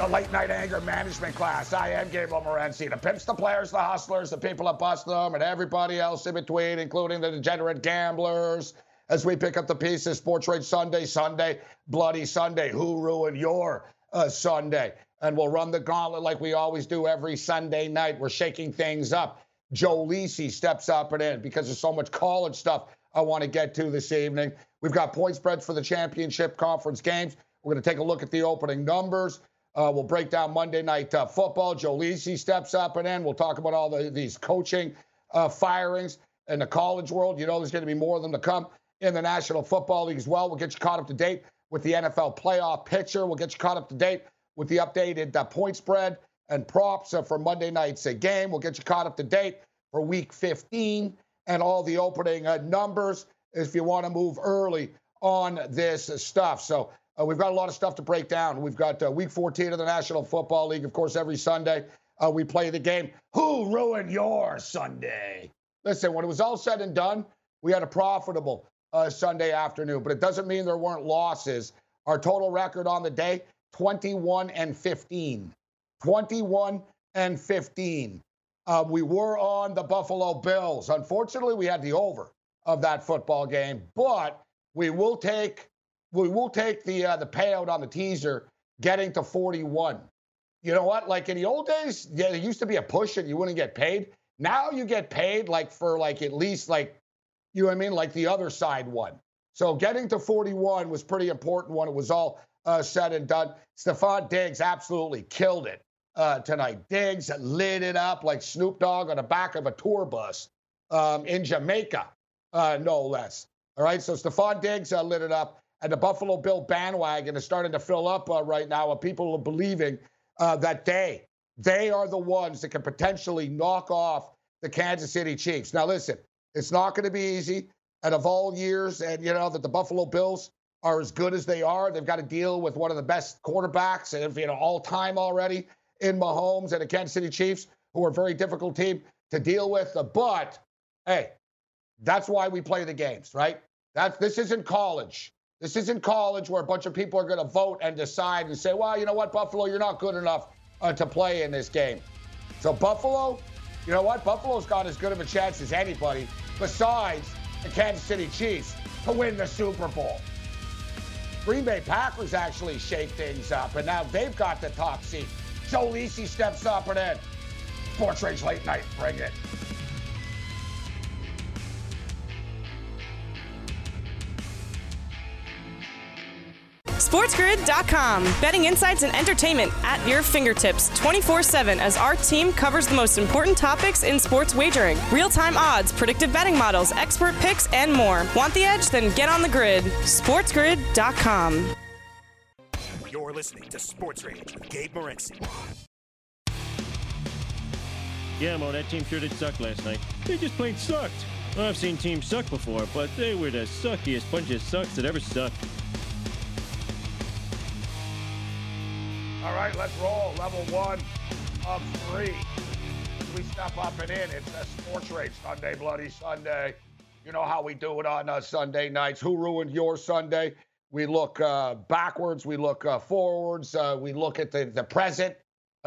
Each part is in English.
the late night anger management class. I am Gabriel Morency. The pimps, the players, the hustlers, the people that bust them, and everybody else in between, including the degenerate gamblers. As we pick up the pieces, Sports Rage Sunday, Sunday, Bloody Sunday. Who ruined your uh, Sunday? And we'll run the gauntlet like we always do every Sunday night. We're shaking things up. Joe Lisi steps up and in because there's so much college stuff I want to get to this evening. We've got point spreads for the championship conference games. We're going to take a look at the opening numbers. Uh, we'll break down Monday night uh, football. Joe Lisi steps up and in. We'll talk about all the, these coaching uh, firings in the college world. You know, there's going to be more of them to come in the National Football League as well. We'll get you caught up to date with the NFL playoff picture. We'll get you caught up to date with the updated uh, point spread and props uh, for Monday night's uh, game. We'll get you caught up to date for Week 15 and all the opening numbers if you want to move early on this stuff. So uh, we've got a lot of stuff to break down. We've got uh, week 14 of the National Football League. Of course, every Sunday uh, we play the game. Who ruined your Sunday? Listen, when it was all said and done, we had a profitable uh, Sunday afternoon, but it doesn't mean there weren't losses. Our total record on the day 21 and 15. 21 and 15. Uh, we were on the Buffalo Bills. Unfortunately, we had the over of that football game, but we will take we will take the uh, the payout on the teaser getting to 41. You know what? Like in the old days, yeah, there used to be a push and you wouldn't get paid. Now you get paid like for like at least like you know what I mean, like the other side won. So getting to 41 was pretty important when it was all uh, said and done. Stefon Diggs absolutely killed it uh, tonight. Diggs lit it up like Snoop Dogg on the back of a tour bus um, in Jamaica, uh, no less. All right, so Stefon Diggs uh, lit it up and the Buffalo Bill bandwagon is starting to fill up uh, right now of people are believing uh, that they they are the ones that can potentially knock off the Kansas City Chiefs. Now, listen, it's not going to be easy. And of all years, and you know that the Buffalo Bills are as good as they are, they've got to deal with one of the best quarterbacks, and you know all time already in Mahomes and the Kansas City Chiefs, who are a very difficult team to deal with. But hey, that's why we play the games, right? That's this isn't college. This isn't college where a bunch of people are going to vote and decide and say, well, you know what, Buffalo, you're not good enough uh, to play in this game. So, Buffalo, you know what? Buffalo's got as good of a chance as anybody, besides the Kansas City Chiefs, to win the Super Bowl. Green Bay Packers actually shake things up, and now they've got the top seat. Joe Lisi steps up and in. Sports Rage Late Night, bring it. SportsGrid.com. Betting insights and entertainment at your fingertips 24 7 as our team covers the most important topics in sports wagering real time odds, predictive betting models, expert picks, and more. Want the edge? Then get on the grid. SportsGrid.com. You're listening to Sports Rage with Gabe Morency. Yeah, Mo, that team sure did suck last night. They just plain sucked. I've seen teams suck before, but they were the suckiest bunch of sucks that ever sucked. All right, let's roll. Level one of three. We step up and in. It's a sports rage Sunday, Bloody Sunday. You know how we do it on uh, Sunday nights. Who ruined your Sunday? We look uh, backwards. We look uh, forwards. Uh, we look at the, the present.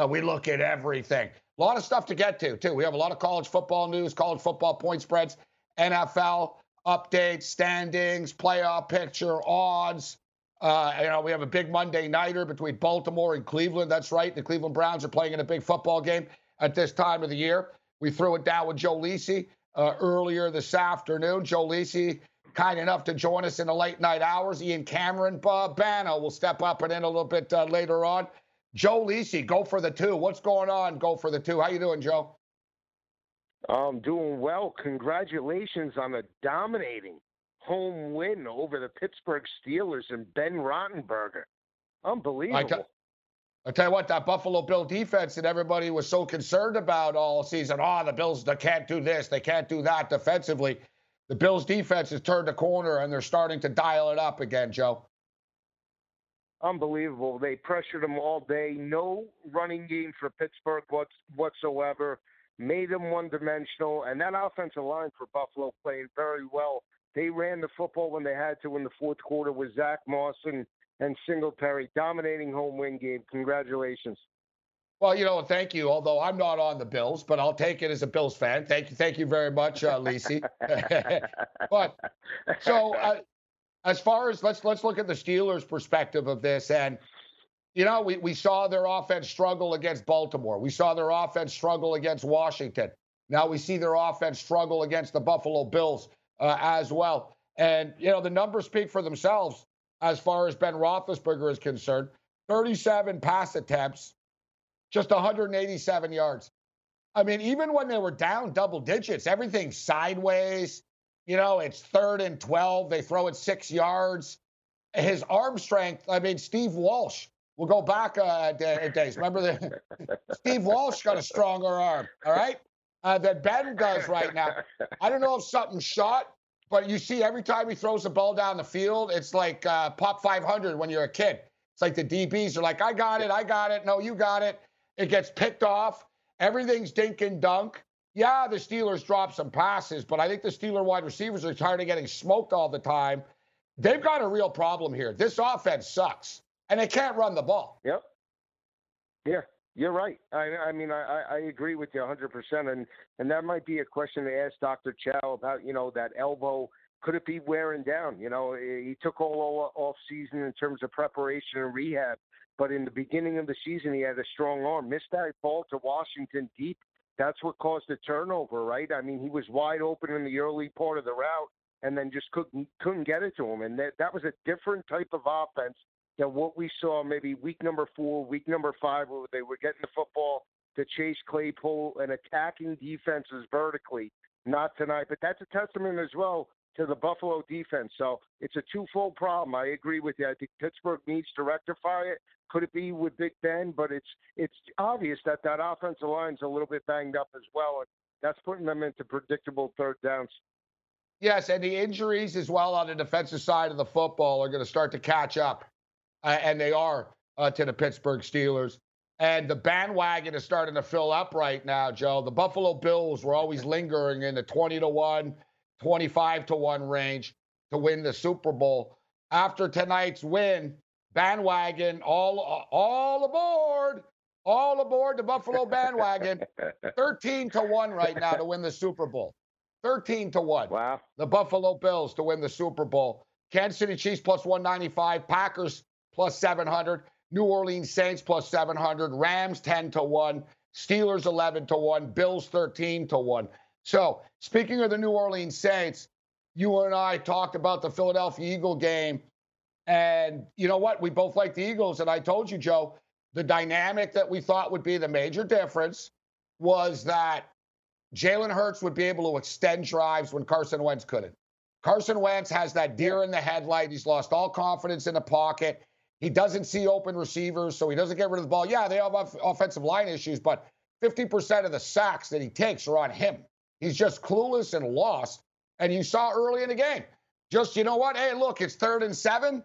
Uh, we look at everything. A lot of stuff to get to, too. We have a lot of college football news, college football point spreads, NFL updates, standings, playoff picture, odds. Uh, you know, we have a big Monday nighter between Baltimore and Cleveland. That's right. The Cleveland Browns are playing in a big football game at this time of the year. We threw it down with Joe Lisi uh, earlier this afternoon. Joe Lisi, kind enough to join us in the late night hours. Ian Cameron Bano will step up and in a little bit uh, later on. Joe Lisi, go for the two. What's going on? Go for the two. How you doing, Joe? I'm doing well. Congratulations on a dominating home win over the Pittsburgh Steelers and Ben Roethlisberger. Unbelievable. I, t- I tell you what, that Buffalo Bill defense that everybody was so concerned about all season. Oh, the Bills they can't do this, they can't do that defensively. The Bills defense has turned a corner and they're starting to dial it up again, Joe. Unbelievable. They pressured them all day. No running game for Pittsburgh whatsoever. Made them one dimensional. And that offensive line for Buffalo playing very well They ran the football when they had to in the fourth quarter with Zach Moss and, and Singletary dominating home win game. Congratulations. Well, you know, thank you. Although I'm not on the Bills, but I'll take it as a Bills fan. Thank you, thank you very much, uh, Lisi. but so, uh, as far as let's let's look at the Steelers' perspective of this, and you know, we we saw their offense struggle against Baltimore. We saw their offense struggle against Washington. Now we see their offense struggle against the Buffalo Bills uh, as well. And you know, the numbers speak for themselves as far as Ben Roethlisberger is concerned. 37 pass attempts, just 187 yards. I mean, even when they were down double digits, everything sideways. You know, it's third and 12. They throw it six yards. His arm strength, I mean, Steve Walsh, we'll go back uh, days. Remember the Steve Walsh got a stronger arm, all right, uh, that Ben does right now. I don't know if something's shot, but you see every time he throws the ball down the field, it's like uh, pop 500 when you're a kid. It's like the DBs are like, I got it, I got it. No, you got it. It gets picked off. Everything's dink and dunk. Yeah, the Steelers drop some passes, but I think the Steeler wide receivers are tired of getting smoked all the time. They've got a real problem here. This offense sucks, and they can't run the ball. Yep. Yeah, you're right. I, I mean, I, I agree with you 100%. And, and that might be a question to ask Dr. Chao about, you know, that elbow. Could it be wearing down? You know, he took all off season in terms of preparation and rehab. But in the beginning of the season, he had a strong arm. Missed that ball to Washington deep. That's what caused the turnover, right? I mean, he was wide open in the early part of the route, and then just couldn't couldn't get it to him. And that that was a different type of offense than what we saw maybe week number four, week number five, where they were getting the football to Chase Claypool and attacking defenses vertically. Not tonight, but that's a testament as well to the Buffalo defense. So it's a twofold problem. I agree with you. I think Pittsburgh needs to rectify it. Could it be with Big Ben? But it's it's obvious that that offensive line's a little bit banged up as well, and that's putting them into predictable third downs. Yes, and the injuries as well on the defensive side of the football are going to start to catch up, uh, and they are uh, to the Pittsburgh Steelers. And the bandwagon is starting to fill up right now, Joe. The Buffalo Bills were always lingering in the 20 to 1 25 to 1 range to win the Super Bowl. After tonight's win, bandwagon, all all aboard, all aboard the Buffalo bandwagon. 13 to 1 right now to win the Super Bowl. 13 to 1. Wow. The Buffalo Bills to win the Super Bowl. Kansas City Chiefs plus 195, Packers plus 700, New Orleans Saints plus 700, Rams 10 to 1, Steelers 11 to 1, Bills 13 to 1. So, speaking of the New Orleans Saints, you and I talked about the Philadelphia Eagle game. And you know what? We both like the Eagles. And I told you, Joe, the dynamic that we thought would be the major difference was that Jalen Hurts would be able to extend drives when Carson Wentz couldn't. Carson Wentz has that deer in the headlight. He's lost all confidence in the pocket. He doesn't see open receivers, so he doesn't get rid of the ball. Yeah, they have offensive line issues, but 50% of the sacks that he takes are on him. He's just clueless and lost. And you saw early in the game, just, you know what? Hey, look, it's third and seven.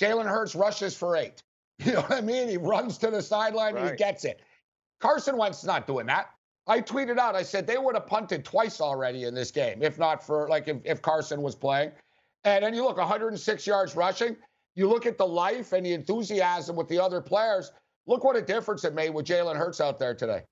Jalen Hurts rushes for eight. You know what I mean? He runs to the sideline right. and he gets it. Carson Wentz not doing that. I tweeted out, I said they would have punted twice already in this game, if not for like if, if Carson was playing. And then you look 106 yards rushing. You look at the life and the enthusiasm with the other players. Look what a difference it made with Jalen Hurts out there today.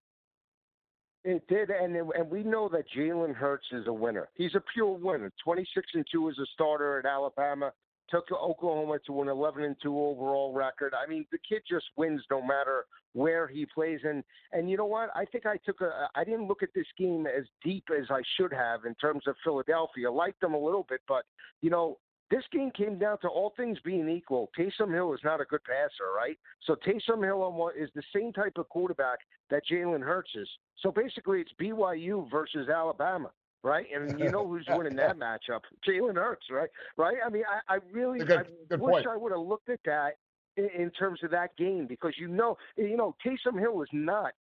It did, and and we know that Jalen Hurts is a winner. He's a pure winner. Twenty six and two as a starter at Alabama. Took Oklahoma to an eleven and two overall record. I mean, the kid just wins no matter where he plays. And and you know what? I think I took a. I didn't look at this game as deep as I should have in terms of Philadelphia. I liked them a little bit, but you know, this game came down to all things being equal. Taysom Hill is not a good passer, right? So Taysom Hill is the same type of quarterback that Jalen Hurts is. So basically, it's BYU versus Alabama, right? And you know who's winning that matchup? Jalen Hurts, right? Right? I mean, I, I really good, I good wish point. I would have looked at that in, in terms of that game because you know, you know, Taysom Hill is not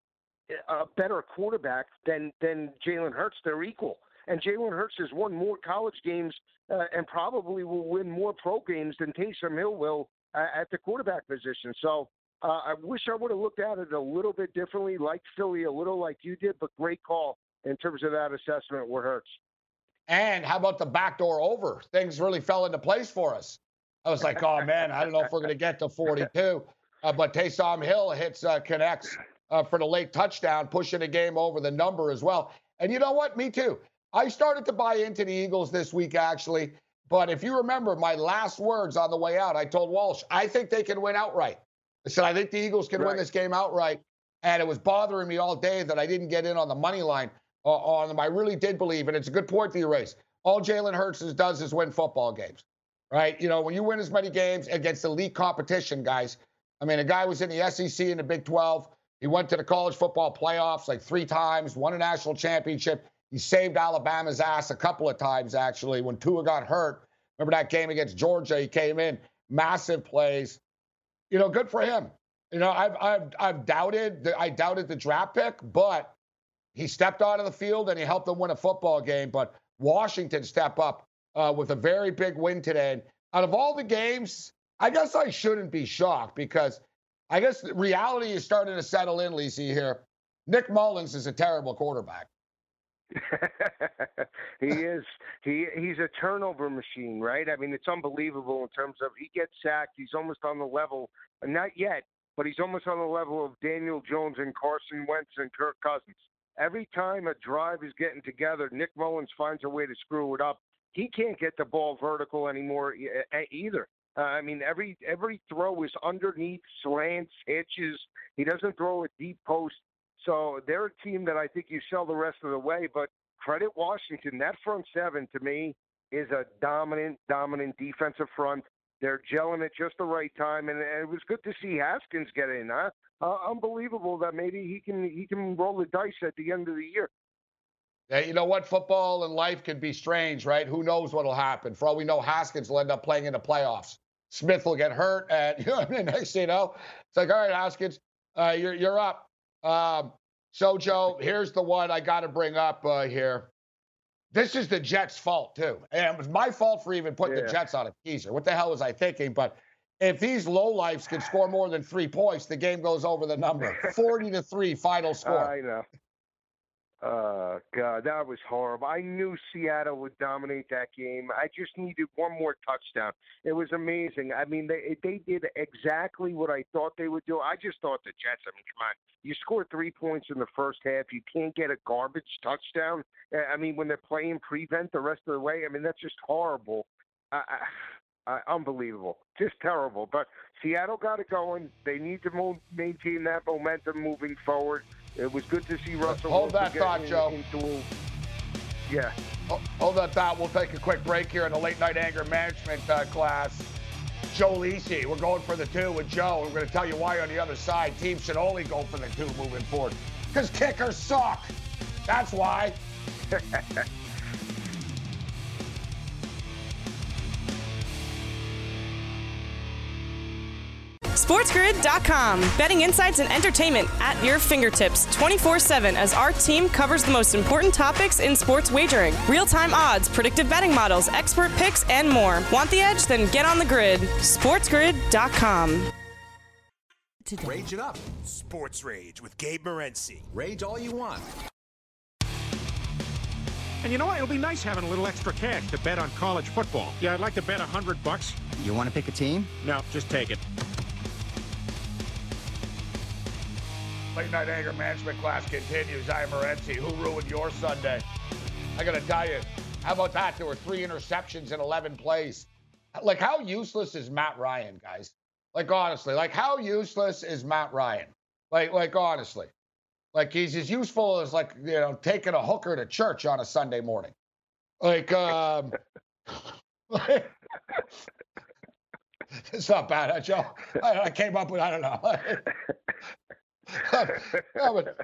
a better quarterback than than Jalen Hurts. They're equal. And Jalen Hurts has won more college games uh, and probably will win more pro games than Taysom Hill will uh, at the quarterback position. So uh, I wish I would have looked at it a little bit differently, like Philly, a little like you did, but great call in terms of that assessment where Hurts. And how about the backdoor over? Things really fell into place for us. I was like, oh man, I don't know if we're going to get to 42. Uh, but Taysom Hill hits uh, connects uh, for the late touchdown, pushing the game over the number as well. And you know what? Me too. I started to buy into the Eagles this week, actually. But if you remember my last words on the way out, I told Walsh, I think they can win outright. I said, I think the Eagles can right. win this game outright. And it was bothering me all day that I didn't get in on the money line uh, on them. I really did believe, and it's a good point that you. All Jalen Hurts does is win football games, right? You know, when you win as many games against elite competition, guys. I mean, a guy was in the SEC in the Big 12. He went to the college football playoffs like three times, won a national championship. He saved Alabama's ass a couple of times, actually, when Tua got hurt. Remember that game against Georgia? He came in, massive plays. You know, good for him. You know, I've I've I've doubted I doubted the draft pick, but he stepped out of the field and he helped them win a football game. But Washington step up uh, with a very big win today. And out of all the games, I guess I shouldn't be shocked because I guess reality is starting to settle in, Lisi, here. Nick Mullens is a terrible quarterback. he is. He he's a turnover machine, right? I mean, it's unbelievable in terms of he gets sacked. He's almost on the level, not yet, but he's almost on the level of Daniel Jones and Carson Wentz and Kirk Cousins. Every time a drive is getting together, Nick Mullens finds a way to screw it up. He can't get the ball vertical anymore either. Uh, I mean, every every throw is underneath, slants, hitches. He doesn't throw a deep post. So they're a team that I think you sell the rest of the way. But credit Washington. That front seven to me is a dominant, dominant defensive front. They're gelling at just the right time, and, and it was good to see Haskins get in. Huh? Uh, unbelievable that maybe he can he can roll the dice at the end of the year. Yeah, you know what? Football and life can be strange, right? Who knows what'll happen? For all we know, Haskins will end up playing in the playoffs. Smith will get hurt, and you know. Next, you know, it's like, all right, Haskins, uh, you're you're up. Um, so, Joe, here's the one I got to bring up uh, here. This is the Jets' fault too, and it was my fault for even putting yeah. the Jets on a teaser. What the hell was I thinking? But if these low lowlifes can score more than three points, the game goes over the number. Forty to three, final score. I know. Uh, God, that was horrible. I knew Seattle would dominate that game. I just needed one more touchdown. It was amazing. I mean, they they did exactly what I thought they would do. I just thought the Jets. I mean, come on, you score three points in the first half. You can't get a garbage touchdown. I mean, when they're playing prevent the rest of the way, I mean, that's just horrible. I, I, unbelievable, just terrible. But Seattle got it going. They need to move, maintain that momentum moving forward. It was good to see Russell. Hold that thought, in, Joe. Into, yeah. Hold that thought. We'll take a quick break here in the late night anger management uh, class. Joe Lisi, we're going for the two with Joe. We're going to tell you why on the other side teams should only go for the two moving forward. Because kickers suck. That's why. SportsGrid.com. Betting insights and entertainment at your fingertips 24 7 as our team covers the most important topics in sports wagering real time odds, predictive betting models, expert picks, and more. Want the edge? Then get on the grid. SportsGrid.com. Today. Rage it up. Sports Rage with Gabe Morency. Rage all you want. And you know what? It'll be nice having a little extra cash to bet on college football. Yeah, I'd like to bet a hundred bucks. You want to pick a team? No, just take it. Late night anger management class continues. I am Morency. Who ruined your Sunday? I got to tell you, how about that? There were three interceptions in 11 plays. Like, how useless is Matt Ryan, guys? Like, honestly, like, how useless is Matt Ryan? Like, like, honestly, like, he's as useful as, like, you know, taking a hooker to church on a Sunday morning. Like, um, it's not bad, Joe? I, I came up with, I don't know. but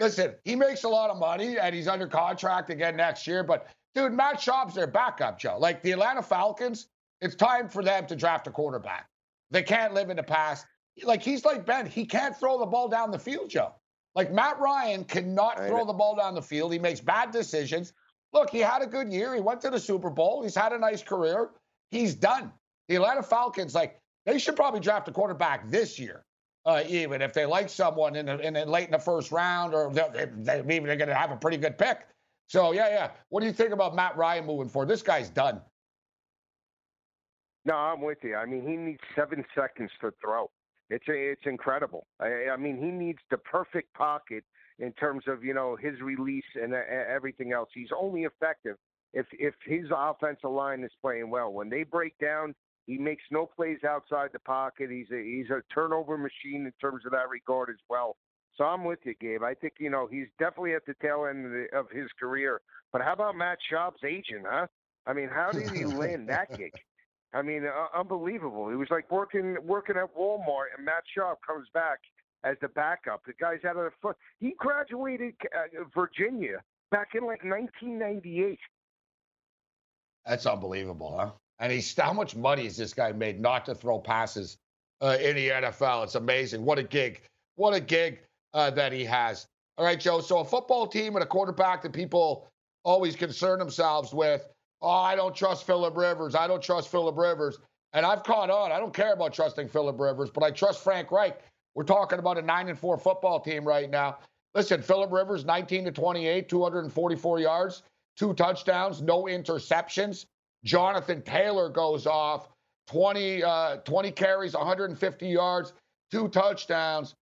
listen, he makes a lot of money and he's under contract again next year. But dude, Matt Schaub's their backup, Joe. Like the Atlanta Falcons, it's time for them to draft a quarterback. They can't live in the past. Like he's like Ben, he can't throw the ball down the field, Joe. Like Matt Ryan cannot throw the ball down the field. He makes bad decisions. Look, he had a good year. He went to the Super Bowl. He's had a nice career. He's done. The Atlanta Falcons, like, they should probably draft a quarterback this year uh, even if they like someone in, the, in the late in the first round, or they're, they're even going to have a pretty good pick. So yeah, yeah. What do you think about Matt Ryan moving forward? This guy's done. No, I'm with you. I mean, he needs seven seconds to throw. It's it's incredible. I, I mean, he needs the perfect pocket in terms of you know his release and uh, everything else. He's only effective if if his offensive line is playing well. When they break down, he makes no plays outside the pocket. He's a he's a turnover machine in terms of that regard as well. So I'm with you, Gabe. I think you know he's definitely at the tail end of, the, of his career. But how about Matt Schaub's agent, huh? I mean, how did he land that gig? I mean, uh, unbelievable. He was like working working at Walmart, and Matt Schaub comes back as the backup. The guy's out of the foot. He graduated uh, Virginia back in like 1998. That's unbelievable, huh? And he's how much money has this guy made not to throw passes uh, in the NFL? It's amazing. What a gig! What a gig uh, that he has. All right, Joe. So a football team and a quarterback that people always concern themselves with oh, I don't trust Philip Rivers. I don't trust Philip Rivers. And I've caught on. I don't care about trusting Philip Rivers, but I trust Frank Reich. We're talking about a nine and four football team right now. Listen, Philip Rivers, 19 to 28, 244 yards, two touchdowns, no interceptions. Jonathan Taylor goes off 20, uh, 20 carries, 150 yards, two touchdowns.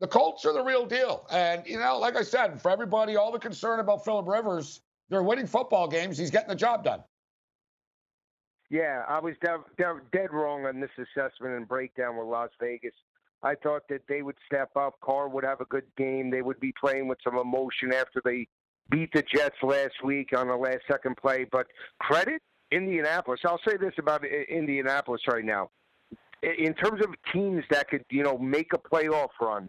The Colts are the real deal. And, you know, like I said, for everybody, all the concern about Philip Rivers, they're winning football games. He's getting the job done. Yeah, I was dead, dead wrong on this assessment and breakdown with Las Vegas. I thought that they would step up. Carr would have a good game. They would be playing with some emotion after they beat the Jets last week on the last second play. But credit Indianapolis. I'll say this about Indianapolis right now. In terms of teams that could, you know, make a playoff run,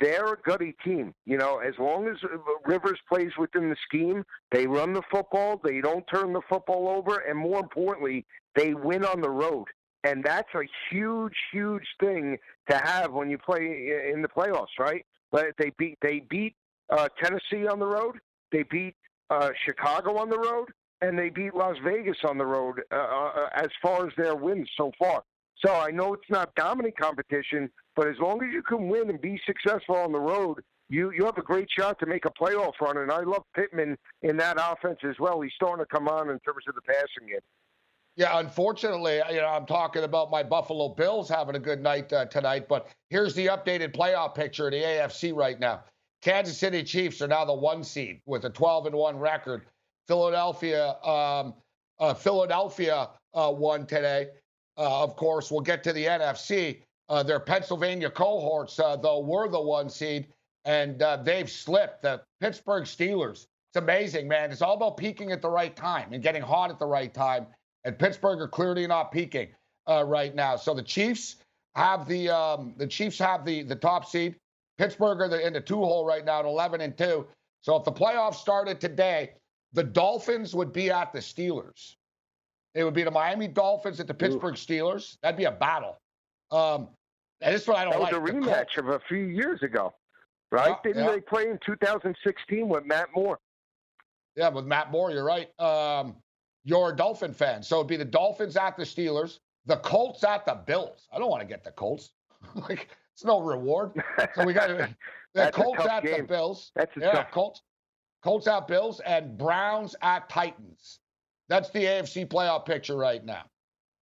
they're a gutty team. You know, as long as Rivers plays within the scheme, they run the football, they don't turn the football over, and more importantly, they win on the road. And that's a huge, huge thing to have when you play in the playoffs, right? But they beat they beat uh, Tennessee on the road, they beat uh, Chicago on the road, and they beat Las Vegas on the road uh, uh as far as their wins so far. So I know it's not dominant competition, but as long as you can win and be successful on the road, you you have a great shot to make a playoff run. And I love Pittman in that offense as well. He's starting to come on in terms of the passing game. Yeah, unfortunately, you know, I'm talking about my Buffalo Bills having a good night uh, tonight, but here's the updated playoff picture of the AFC right now. Kansas City Chiefs are now the one seed with a 12 and one record. Philadelphia, um, uh, Philadelphia uh, won today. Uh, of course, we'll get to the NFC. Uh, their Pennsylvania cohorts, uh, though, were the one seed, and they've slipped. The Pittsburgh Steelers. It's amazing, man. It's all about peaking at the right time and getting hot at the right time. And Pittsburgh are clearly not peaking right now. So the Chiefs have the um, the Chiefs have the the top seed. Pittsburgh are in the two hole right now at 11 and two. So if the playoffs started today, the Dolphins would be at the Steelers. It would be the Miami Dolphins at the Pittsburgh Ooh. Steelers. That'd be a battle. Um, and this I don't that like. That was a rematch of a few years ago, right? Yeah, Didn't yeah. they play in 2016 with Matt Moore? Yeah, with Matt Moore, you're right. Um, you're a Dolphin fan. So it'd be the Dolphins at the Steelers, the Colts at the Bills. I don't want to get the Colts. like, it's no reward. So we got the Colts at game. the Bills. That's a yeah, tough. Colts. Colts at Bills and Browns at Titans. That's the AFC playoff picture right now.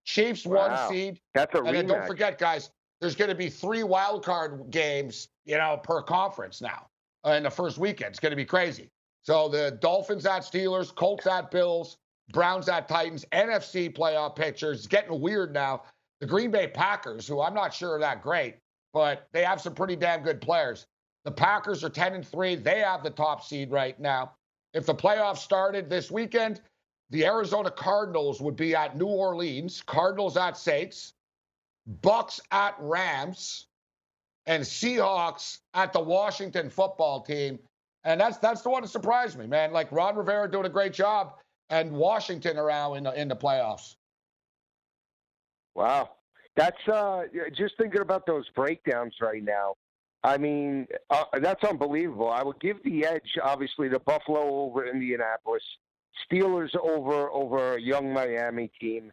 Chiefs wow. one seed. That's a and rematch. then don't forget, guys, there's going to be three wild card games, you know, per conference now uh, in the first weekend. It's going to be crazy. So the Dolphins at Steelers, Colts at Bills, Browns at Titans, NFC playoff pictures. It's getting weird now. The Green Bay Packers, who I'm not sure are that great, but they have some pretty damn good players. The Packers are 10 and 3. They have the top seed right now. If the playoffs started this weekend, the Arizona Cardinals would be at New Orleans, Cardinals at Saints, Bucks at Rams, and Seahawks at the Washington football team. And that's that's the one that surprised me, man. Like Ron Rivera doing a great job, and Washington around in the in the playoffs. Wow, that's uh, just thinking about those breakdowns right now. I mean, uh, that's unbelievable. I would give the edge, obviously, to Buffalo over Indianapolis. Steelers over over a young Miami team.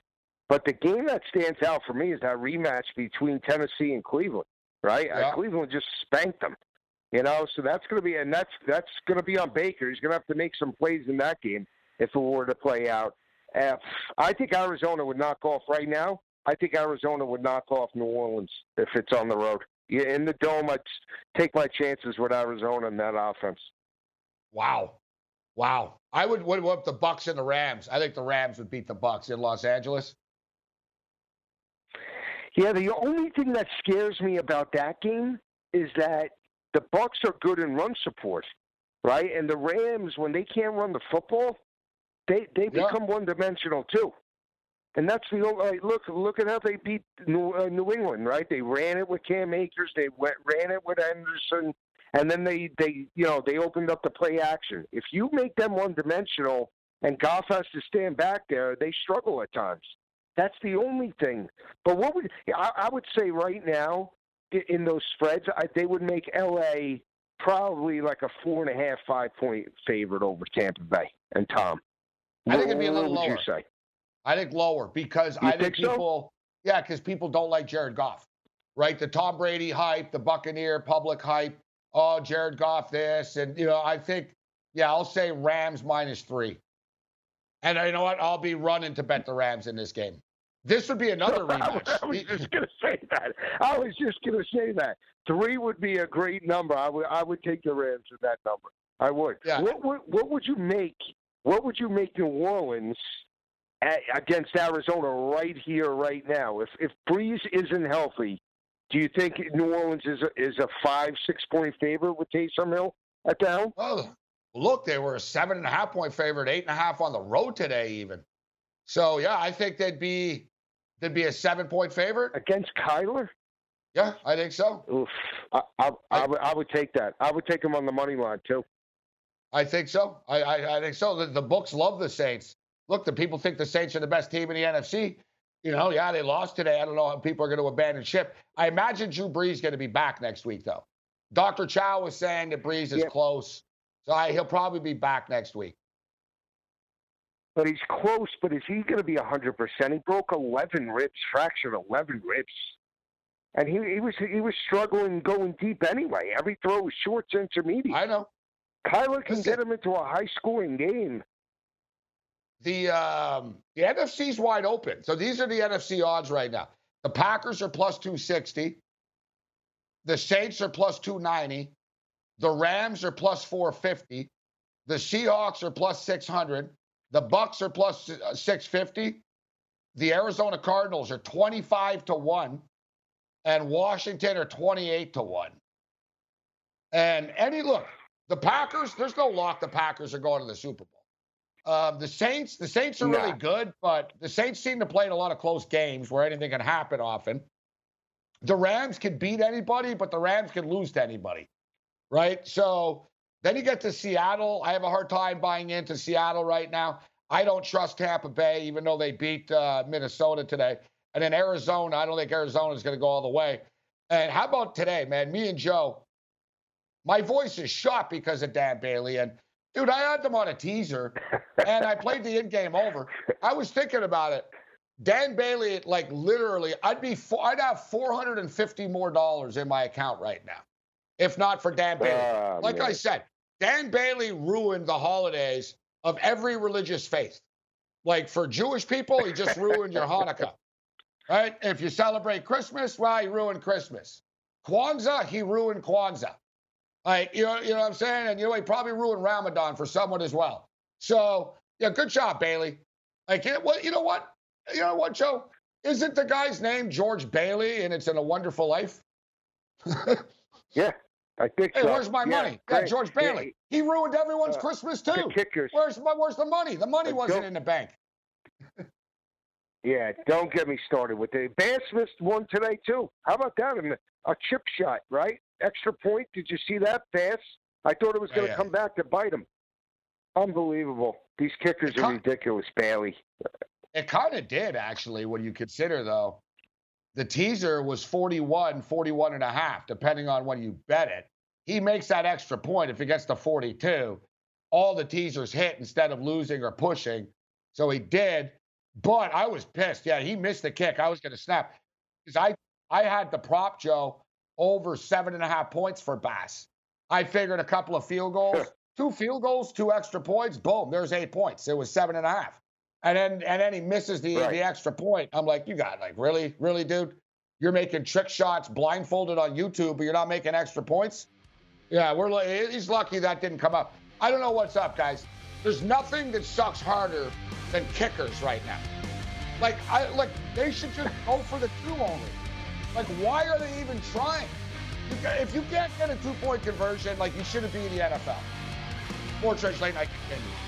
But the game that stands out for me is that rematch between Tennessee and Cleveland. Right? Uh, yeah. Uh, Cleveland just spanked them. You know, so that's going to be, and that's that's going to be on Baker. He's going to have to make some plays in that game if it were to play out. Uh, I think Arizona would knock off right now. I think Arizona would knock off New Orleans if it's on the road. Yeah, in the dome, I'd take my chances with Arizona in that offense. Wow, wow. I would what what the Bucks and the Rams? I think the Rams would beat the Bucks in Los Angeles. Yeah, the only thing that scares me about that game is that the Bucks are good in run support, right? And the Rams, when they can't run the football, they they Yeah. become one dimensional too. And that's the only look. Look at how they beat New, uh, New England, right? They ran it with Cam Akers. They went, ran it with Anderson, and then they they you know they opened up the play action. If you make them one dimensional and Goff has to stand back there, they struggle at times. That's the only thing. But what would I, I would say right now in those spreads, I, they would make LA probably like a four and a half, five point favorite over Tampa Bay and Tom. I think it'd be a What little lower. I think lower because You I think, think so? people, yeah, because people don't like Jared Goff, right? The Tom Brady hype, the Buccaneer public hype. Oh, Jared Goff, this, and you know, I think, yeah, I'll say Rams minus three. And you know what? I'll be running to bet the Rams in this game. This would be another rematch. I was just going to say that. I was just going to say that. Three would be a great number. I would I would take the Rams with that number. I would. Yeah. What, what what would you make? What would you make New Orleans at, against Arizona right here, right now? If if Brees isn't healthy, do you think New Orleans is a, is a five six point favorite with Taysom Hill at the helm Oh, look, they were a seven and a half point favorite, eight and a half on the road today, even. So yeah, I think they'd be they'd be a seven point favorite. against Kyler? Yeah, I think so. Oof. I, I, I, would, I would take that. I would take him on the money line too. I think so. I, I, I think so. The, the books love the Saints. Look, the people think the Saints are the best team in the NFC. You know, yeah, they lost today. I don't know how people are going to abandon ship. I imagine Drew Brees is going to be back next week, though. Dr. Chao was saying that Brees is close, so I, he'll probably be back next week. But he's close. But is he going to be hundred percent? He broke eleven ribs, fractured eleven ribs, and he, he was he was struggling going deep anyway. Every throw was short to intermediate. I know. Kyler can Listen. get him into a high scoring game. The um, the NFC's wide open. So these are the NFC odds right now. The Packers are plus 260. The Saints are plus 290. The Rams are plus 450. The Seahawks are plus 600. The Bucks are uh, 650. The Arizona Cardinals are 25 to 1 and Washington are 28 to 1. And any look, the Packers, there's no lock the Packers are going to the Super Bowl. Um, the Saints, the Saints are really Nah. good, but the Saints seem to play in a lot of close games where anything can happen often. The Rams can beat anybody, but the Rams can lose to anybody, right? So then you get to Seattle. I have a hard time buying into Seattle right now. I don't trust Tampa Bay, even though they beat uh, Minnesota today. And then Arizona, I don't think Arizona is going to go all the way. And how about today, man? Me and Joe, my voice is shot because of Dan Bailey. And dude, I had them on a teaser and I played the in game over. I was thinking about it. Dan Bailey, like literally, I'd be, four, I'd have 450 more dollars in my account right now, if not for Dan Bailey. Ah, like I said, Dan Bailey ruined the holidays of every religious faith. Like for Jewish people, he just ruined your Hanukkah. Right? If you celebrate Christmas, well, he ruined Christmas. Kwanzaa, he ruined Kwanzaa. Like, you know, you know what I'm saying? And you know, he probably ruined Ramadan for someone as well. So, yeah, good job, Bailey. Like, you know, what, you know what? You know what, Joe? Isn't the guy's name George Bailey and it's in a wonderful life? Yeah, I think Hey, so. where's my Yeah, money? Yeah, great. George Yeah, Bailey. He ruined everyone's Uh, Christmas the too. kickers. Where's my, where's the money? The money Uh, wasn't in the bank. Yeah, don't get me started with the Bass missed one today too. How about that? A chip shot, right? Extra point. Did you see that, Bass? I thought it was going to oh, yeah. come back to bite him. Unbelievable. These kickers It are con- ridiculous, Bailey. It kind of did actually when you consider though. The teaser was 41, 41 and a half, depending on when you bet it. He makes that extra point if he gets to 42. All the teasers hit instead of losing or pushing. So he did. But I was pissed. Yeah, he missed the kick. I was going to snap because I I had the prop Joe over seven and a half points for Bass. I figured a couple of field goals, two field goals, two extra points, boom, there's eight points. It was seven and a half. And then and then he misses the, Right. the extra point. I'm like, you got like really, really, dude? You're making trick shots blindfolded on YouTube, but you're not making extra points? Yeah, we're he's lucky that didn't come up. I don't know what's up, guys. There's nothing that sucks harder than kickers right now. Like I like they should just go for the two only. Like why are they even trying? If you can't get a two-point conversion, like you shouldn't be in the NFL. Sports Rage Late Night continues.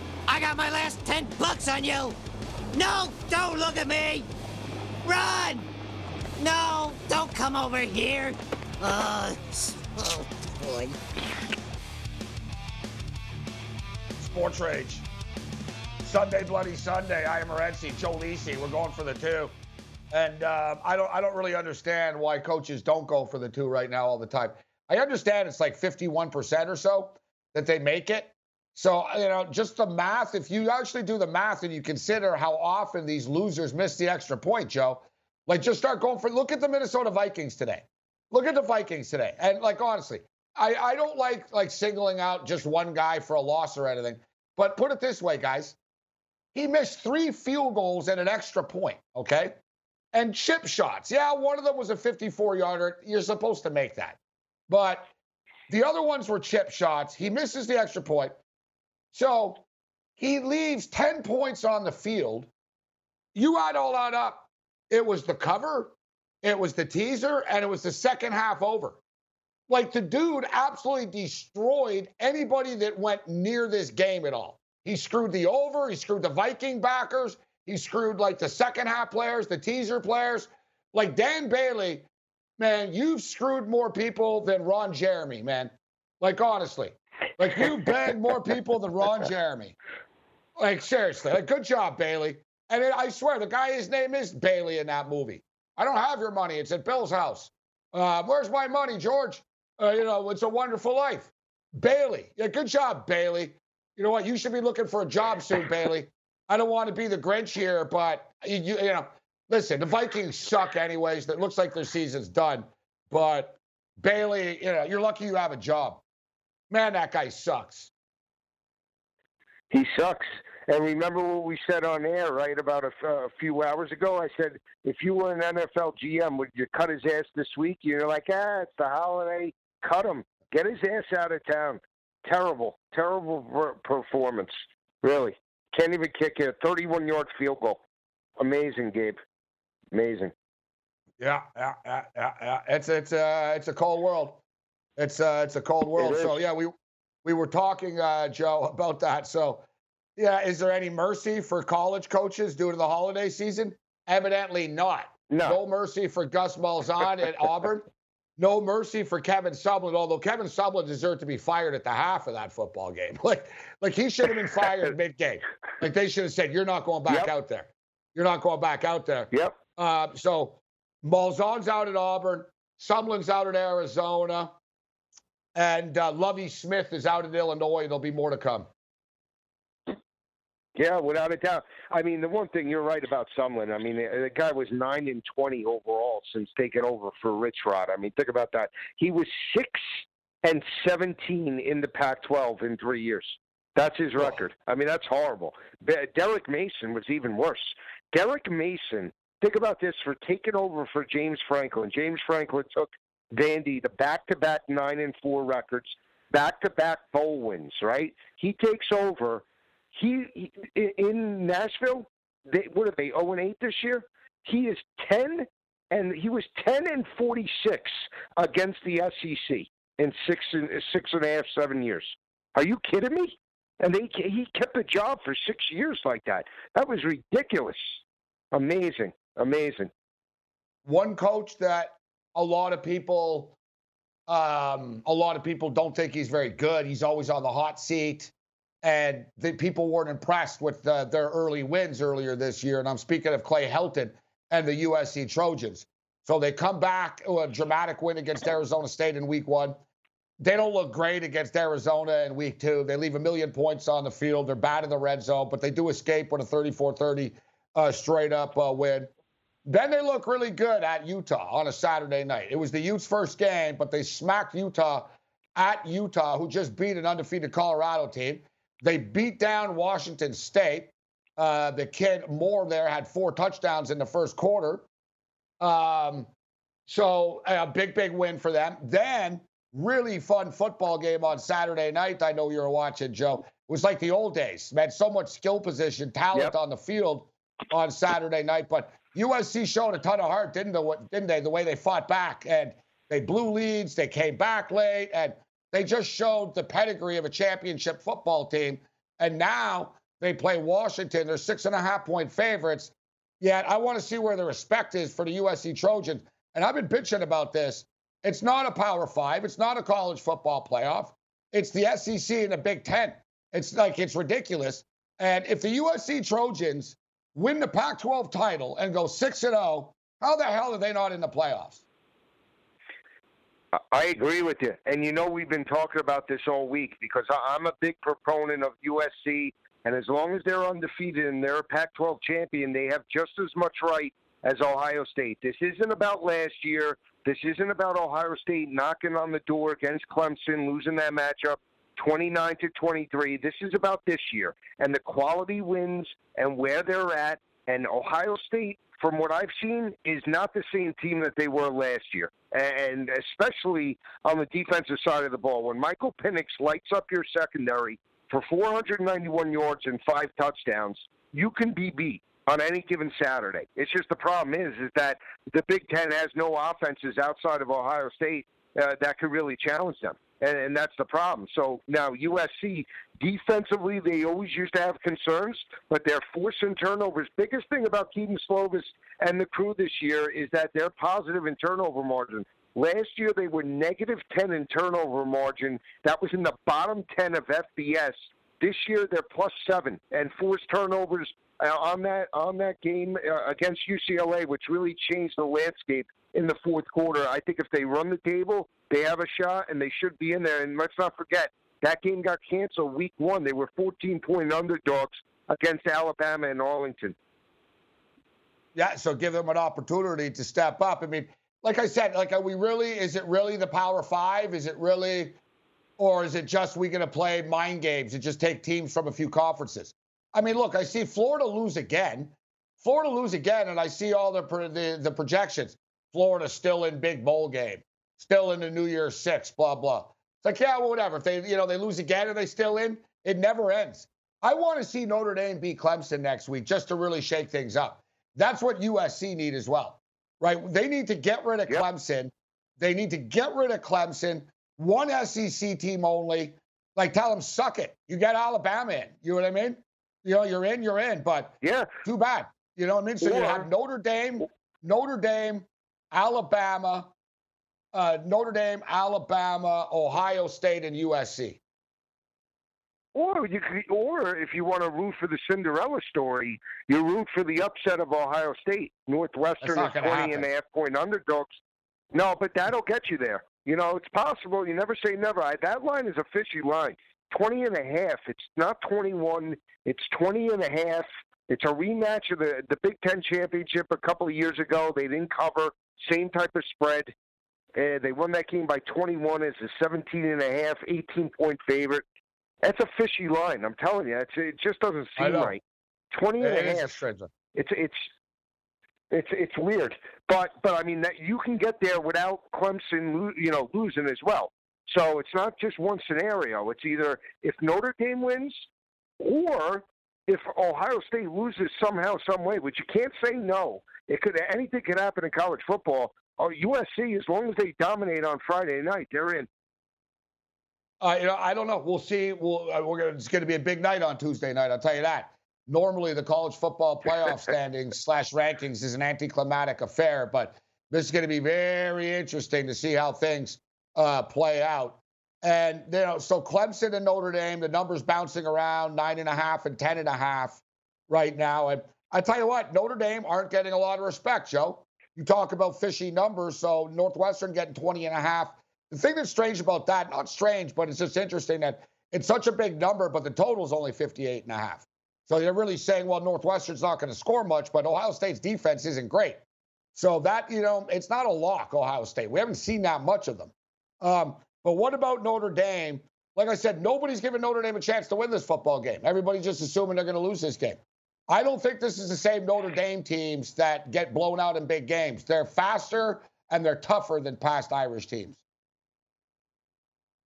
I got my last ten bucks on you! No, don't look at me! Run! No, don't come over here! Uh, oh boy. Sports Rage. Sunday, Bloody Sunday. I am Morency, Joe Lisi. We're going for the two. And uh, I don't I don't really understand why coaches don't go for the two right now all the time. I understand it's like 51% or so that they make it. So, you know, just the math, if you actually do the math and you consider how often these losers miss the extra point, Joe, like just start going for look at the Minnesota Vikings today. Look at the Vikings today. And like honestly, I, I don't like like singling out just one guy for a loss or anything. But put it this way, guys. He missed three field goals and an extra point, okay? And chip shots. Yeah, one of them was a 54 yarder. You're supposed to make that. But the other ones were chip shots. He misses the extra point. So he leaves 10 points on the field. You add all that up. It was the cover, it was the teaser, and it was the second half over. Like the dude absolutely destroyed anybody that went near this game at all. He screwed the over, he screwed the Viking backers, he screwed like the second half players, the teaser players. Like Dan Bailey, man, you've screwed more people than Ron Jeremy, man. Like honestly. Like you begged more people than Ron Jeremy. Like seriously, like good job, Bailey. And it, I swear, the guy, his name is Bailey in that movie. I don't have your money. It's at Bill's house. Uh, where's my money, George? Uh, you know, it's a wonderful life. Bailey. Yeah, good job, Bailey. You know what? You should be looking for a job soon, Bailey. I don't want to be the Grinch here, but you, you, you know, listen, the Vikings suck anyways. It looks like their season's done. But Bailey, you know, you're lucky you have a job. Man, that guy sucks. He sucks. And remember what we said on air, right, about a, a few hours ago? I said, if you were an NFL GM, would you cut his ass this week? You're like, ah, it's the holiday. Cut him. Get his ass out of town. Terrible, terrible per- performance. Really. Can't even kick a 31 yard field goal. Amazing, Gabe. Amazing. Yeah, yeah, yeah, yeah, yeah. It's it's uh it's a cold world. It's uh it's a cold world. So yeah, we we were talking, uh, Joe, about that. So yeah, is there any mercy for college coaches due to the holiday season? Evidently not. No. No mercy for Gus Malzahn at Auburn. No mercy for Kevin Sumlin, although Kevin Sumlin deserved to be fired at the half of that football game. Like, like he should have been fired mid-game. Like they should have said, "You're not going back Yep. out there. You're not going back out there." Yep. Uh, so Malzahn's out at Auburn, Sumlin's out at Arizona, and uh, Lovie Smith is out at Illinois. There'll be more to come. Yeah, without a doubt. I mean, the one thing you're right about Sumlin. I mean, the, the guy was nine and twenty overall since taking over for Rich Rod. I mean, think about that. He was six and seventeen in the Pac-12 in three years. That's his record. I mean, that's horrible. Derek Mason was even worse. Derek Mason. Think about this for taking over for James Franklin. James Franklin took Vandy the back-to-back nine and four records, back-to-back bowl wins. Right? He takes over he, he in Nashville. They, what are they? Zero and eight this year. He is ten, and he was ten and forty six against the SEC in six and six and a half, seven years. Are you kidding me? And they he kept the job for six years like that. That was ridiculous. Amazing, Amazing. One coach that a lot of people, um, a lot of people don't think he's very good. He's always on the hot seat, and the people weren't impressed with the, their early wins earlier this year. And I'm speaking of Clay Helton and the USC Trojans. So they come back with a dramatic win against Arizona State in Week One. They don't look great against Arizona in Week Two. They leave a million points on the field. They're bad in the red zone, but they do escape with a 34-30 uh, straight up uh, win. Then they look really good at Utah on a Saturday night. It was the Utes' first game, but they smacked Utah at Utah, who just beat an undefeated Colorado team. They beat down Washington State. Uh, the kid Moore there had four touchdowns in the first quarter. Um, so a big, big win for them. Then really fun football game on Saturday night. I know you were watching, Joe. It was like the old days. Man, so much skill position, talent Yep. on the field on Saturday night. But USC showed a ton of heart, didn't they? Didn't they? The way they fought back and they blew leads, they came back late, and they just showed the pedigree of a championship football team. And now they play Washington. They're six and a half point favorites. Yet I want to see where the respect is for the USC Trojans. And I've been bitching about this. It's not a Power Five. It's not a college football playoff. It's the SEC and the Big Ten. It's like it's ridiculous. And if the USC Trojans win the Pac-12 title and go six and zero, how the hell are they not in the playoffs? I- I agree with you. And you know, we've been talking about this all week because I'm a big proponent of USC. And as long as they're undefeated and they're a Pac 12 champion, they have just as much right as Ohio State. This isn't about last year. This isn't about Ohio State knocking on the door against Clemson, losing that matchup 29 to 23. This is about this year and the quality wins and where they're at. And Ohio State, from what I've seen, is not the same team that they were last year. And especially on the defensive side of the ball. When Michael Penix lights up your secondary for 491 yards and five touchdowns, you can be beat on any given Saturday. It's just the problem is is that the Big Ten has no offenses outside of Ohio State uh, that could really challenge them, and, and that's the problem. So now USC defensively, they always used to have concerns, but they're forcing turnovers. Biggest thing about Kedon Slovis and the crew this year is that they're positive in turnover margin. Last year they were negative 10 in turnover margin. That was in the bottom 10 of FBS. This year they're plus seven and forced turnovers uh, on that on that game uh, against UCLA, which really changed the landscape in the fourth quarter. I think if they run the table, they have a shot, and they should be in there. And let's not forget that game got canceled week one. They were 14 point underdogs against Alabama and Arlington. Yeah, so give them an opportunity to step up. I mean, like I said, like are we really? Is it really the Power Five? Is it really, or is it just we going to play mind games and just take teams from a few conferences? I mean, look, I see Florida lose again. Florida lose again, and I see all the the, the projections. Florida still in big bowl game, still in the New Year's Six, blah blah. It's like yeah, well, whatever. If they you know they lose again, are they still in? It never ends. I want to see Notre Dame beat Clemson next week just to really shake things up. That's what USC need as well, right? They need to get rid of Yep. Clemson. They need to get rid of Clemson. One SEC team only. Like tell them suck it. You get Alabama in. You know what I mean? You know you're in, you're in. But Yeah, too bad. You know what I mean? So you have Notre Dame, Notre Dame, Alabama, uh, Notre Dame, Alabama, Ohio State, and USC. Or you could, or if you want to root for the Cinderella story, you root for the upset of Ohio State. Northwestern is not gonna 20 and a half point underdogs. No, but that'll get you there. You know, it's possible. You never say never. I, that line is a fishy line. 20 and a half. It's not 21. It's 20 and a half. It's a rematch of the, the Big Ten championship a couple of years ago. They didn't cover. Same type of spread. Uh, they won that game by 21 as a 17 and a half, 18 point favorite. That's a fishy line. I'm telling you, it's, it just doesn't seem right. 20 and It a a half. one. It's it's it's it's weird, but but I mean that you can get there without Clemson, you know, losing as well. So it's not just one scenario. It's either if Notre Dame wins, or if Ohio State loses somehow, some way. Which you can't say no. It could anything could happen in college football. Oh, USC, as long as they dominate on Friday night, they're in. Uh, you know, I don't know. We'll see. We'll, uh, we're gonna, it's going to be a big night on Tuesday night. I'll tell you that. normally the college football playoff standings slash rankings is an anticlimactic affair, but this is going to be very interesting to see how things uh, play out. And you know, so Clemson and Notre Dame, the numbers bouncing around nine and a half and ten and a half right now. And I tell you what, Notre Dame aren't getting a lot of respect, Joe. You talk about fishy numbers, so Northwestern getting 20 and a half. The thing that's strange about that, not strange, but it's just interesting that it's such a big number, but the total is only 58 and a half. So they're really saying, well, Northwestern's not going to score much, but Ohio State's defense isn't great. So that, you know, it's not a lock, Ohio State. We haven't seen that much of them. Um, but what about Notre Dame? Like I said, nobody's giving Notre Dame a chance to win this football game. Everybody's just assuming they're going to lose this game. I don't think this is the same Notre Dame teams that get blown out in big games. They're faster and they're tougher than past Irish teams.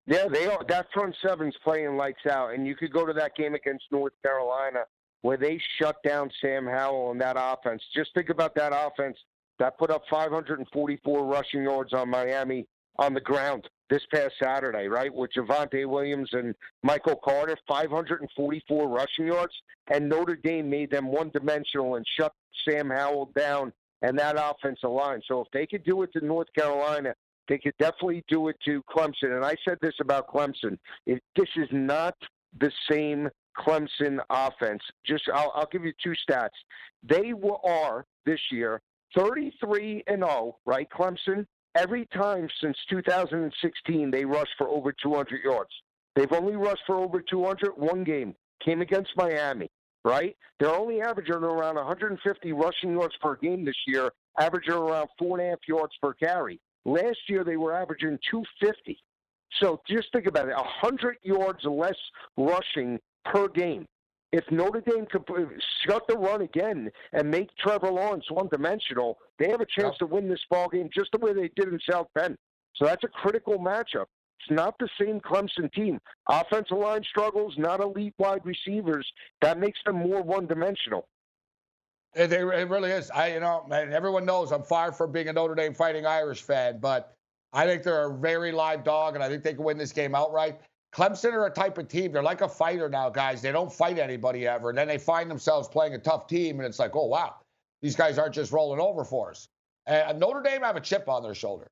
Yeah, they are. That front seven's playing lights out, and you could go to that game against North Carolina where they shut down Sam Howell and that offense. Just think about that offense that put up 544 rushing yards on Miami on the ground this past Saturday, right? With Javonte Williams and Michael Carter, 544 rushing yards, and Notre Dame made them one dimensional and shut Sam Howell down and that offensive line. So if they could do it to North Carolina, they could definitely do it to Clemson. And I said this about Clemson: this is not the same Clemson offense. Just I'll, I'll give you two stats. They were, are this year 33 and 0, right? Clemson every time since 2016 they rushed for over 200 yards. They've only rushed for over 200 one game. Came against Miami, right? They're only averaging around 150 rushing yards per game this year, averaging around four and a half yards per carry. Last year they were averaging 250. So just think about it: 100 yards less rushing per game. If Notre Dame could shut the run again and make Trevor Lawrence one-dimensional, they have a chance yep. to win this ball game just the way they did in South Bend. So that's a critical matchup. It's not the same Clemson team. Offensive line struggles, not elite wide receivers. That makes them more one-dimensional. It, it really is. I, you know, man, everyone knows I'm far from being a Notre Dame Fighting Irish fan, but I think they're a very live dog, and I think they can win this game outright. Clemson are a type of team. They're like a fighter now, guys. They don't fight anybody ever. And then they find themselves playing a tough team, and it's like, oh, wow, these guys aren't just rolling over for us. And Notre Dame have a chip on their shoulder.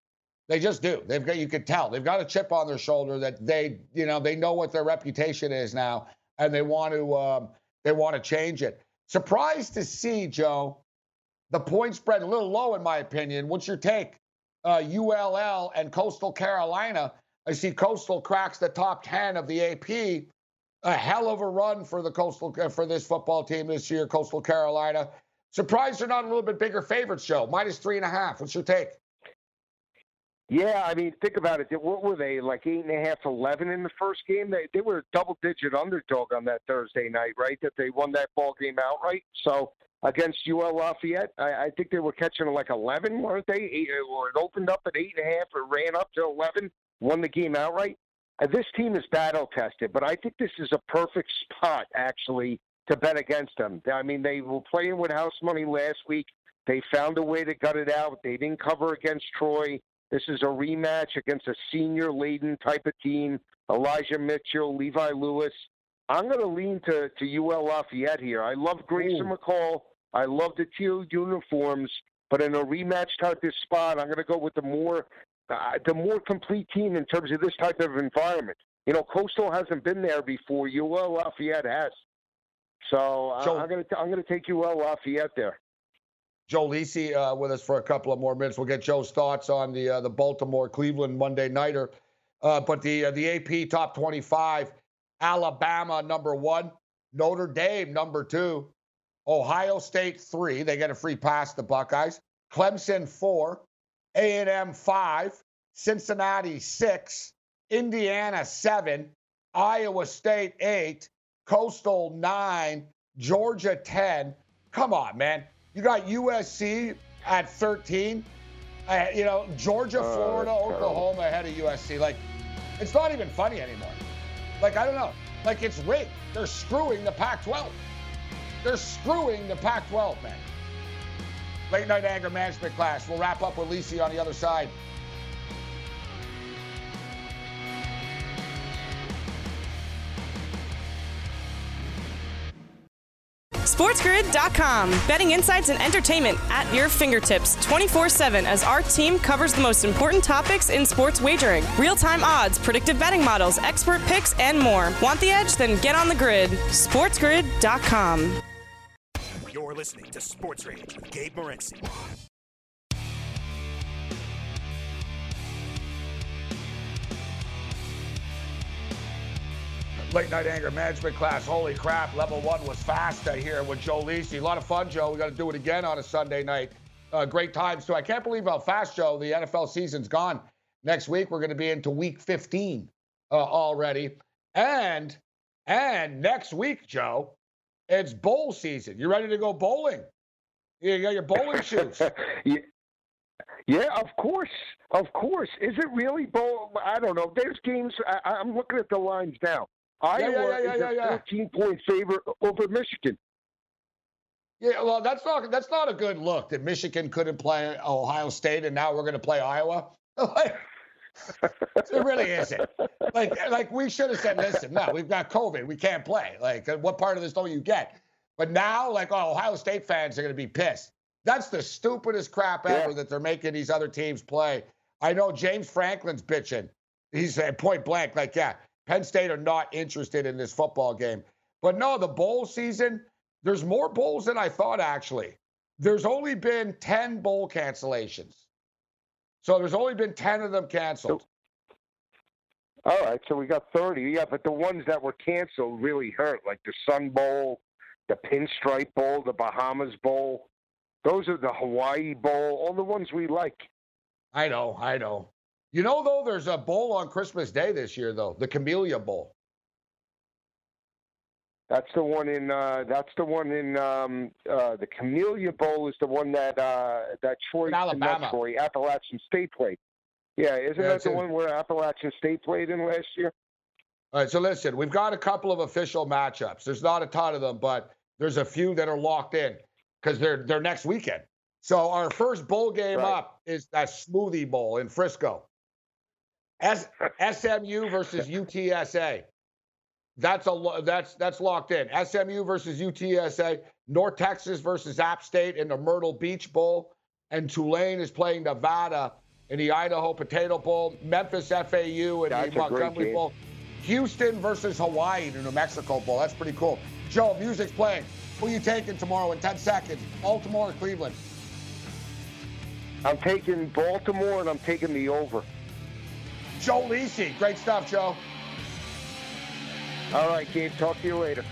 They just do. They've got, you can tell, they've got a chip on their shoulder that they, you know, they know what their reputation is now, and they want to, um, they want to change it. Surprised to see, Joe, the point spread a little low, in my opinion. What's your take? Uh, ULL and Coastal Carolina I see Coastal cracks the top 10 of the AP. A hell of a run for the Coastal uh, for this football team this year, Coastal Carolina. Surprised they're not a little bit bigger favorites, Joe. Minus three and a half. What's your take? Yeah, I mean, think about it. What were they like eight and a half, eleven in the first game? They they were a double digit underdog on that Thursday night, right? That they won that ball game outright. So against UL Lafayette, I, I think they were catching like eleven, weren't they? Eight, or it opened up at eight and a half, it ran up to eleven won the game outright. Uh, this team is battle tested, but I think this is a perfect spot actually to bet against them. I mean, they were playing with house money last week. They found a way to gut it out. They didn't cover against Troy. This is a rematch against a senior laden type of team. Elijah Mitchell, Levi Lewis. I'm going to lean to, to UL Lafayette here. I love Grayson Ooh. McCall. I love the teal uniforms. But in a rematch type of spot, I'm going to go with the more uh, the more complete team in terms of this type of environment. You know, Coastal hasn't been there before. UL Lafayette has. So, uh, I'm going to I'm going to take UL Lafayette there. Joe Lisi uh, with us for a couple of more minutes. We'll get Joe's thoughts on the uh, the Baltimore Cleveland Monday nighter. Uh, but the uh, the AP top 25, Alabama number one, Notre Dame number two, Ohio State three. They get a free pass. The Buckeyes. Clemson four, a&M 5, Cincinnati 6, Indiana 7, Iowa State 8, Coastal 9, Georgia 10. Come on, man. You got USC at 13. Uh, you know, Georgia, uh, Florida, uh, Oklahoma ahead of USC. Like, it's not even funny anymore. Like, I don't know. Like, it's rigged. They're screwing the Pac 12. They're screwing the Pac 12, man late night anger management class. We'll wrap up with Lisi on the other side. SportsGrid.com. Betting insights and entertainment at your fingertips 24 7 as our team covers the most important topics in sports wagering real time odds, predictive betting models, expert picks, and more. Want the edge? Then get on the grid. SportsGrid.com. You're listening to SportsRage with Gabe Morency. Late night anger management class. Holy crap. Level one was fast I hear with Joe Lisi. A lot of fun, Joe. We got to do it again on a Sunday night. Uh, great times, too. I can't believe how fast, Joe, the NFL season's gone. Next week, we're going to be into week 15 uh, already. And, and next week, Joe, it's bowl season. You ready to go bowling? You got your bowling shoes. yeah. yeah, of course, of course. Is it really bowl? I don't know. There's games. I, I'm looking at the lines now. Iowa yeah, yeah, yeah, is a 14 point favorite over Michigan. Yeah, well, that's not that's not a good look that Michigan couldn't play Ohio State and now we're going to play Iowa. it really isn't. Like, like we should have said, listen, no, we've got COVID, we can't play. Like, uh, what part of this don't you get? But now, like, oh, Ohio State fans are going to be pissed. That's the stupidest crap ever yeah. that they're making these other teams play. I know James Franklin's bitching. He's at point blank, like, yeah, Penn State are not interested in this football game. But no, the bowl season, there's more bowls than I thought, actually. There's only been 10 bowl cancellations. So there's only been 10 of them canceled. All right, so we got 30. Yeah, but the ones that were canceled really hurt, like the Sun Bowl, the Pinstripe Bowl, the Bahamas Bowl. Those are the Hawaii Bowl, all the ones we like. I know, I know. You know, though, there's a bowl on Christmas Day this year, though, the Camellia Bowl. That's the one in. Uh, that's the one in. Um, uh, the Camellia Bowl is the one that uh, that Troy, in Alabama, Troy, Appalachian State played. Yeah, isn't yeah, that the one where Appalachian State played in last year? All right, so listen, we've got a couple of official matchups. There's not a ton of them, but there's a few that are locked in because they're they're next weekend. So our first bowl game right. up is that Smoothie Bowl in Frisco. S- SMU versus UTSA. That's a that's that's locked in. SMU versus UTSA. North Texas versus App State in the Myrtle Beach Bowl, and Tulane is playing Nevada in the Idaho Potato Bowl. Memphis FAU in that's the Montgomery Bowl. Houston versus Hawaii in the New Mexico Bowl. That's pretty cool. Joe, music's playing. Who are you taking tomorrow in 10 seconds? Baltimore or Cleveland? I'm taking Baltimore and I'm taking the over. Joe Lisi. Great stuff, Joe. All right, Gabe. Talk to you later.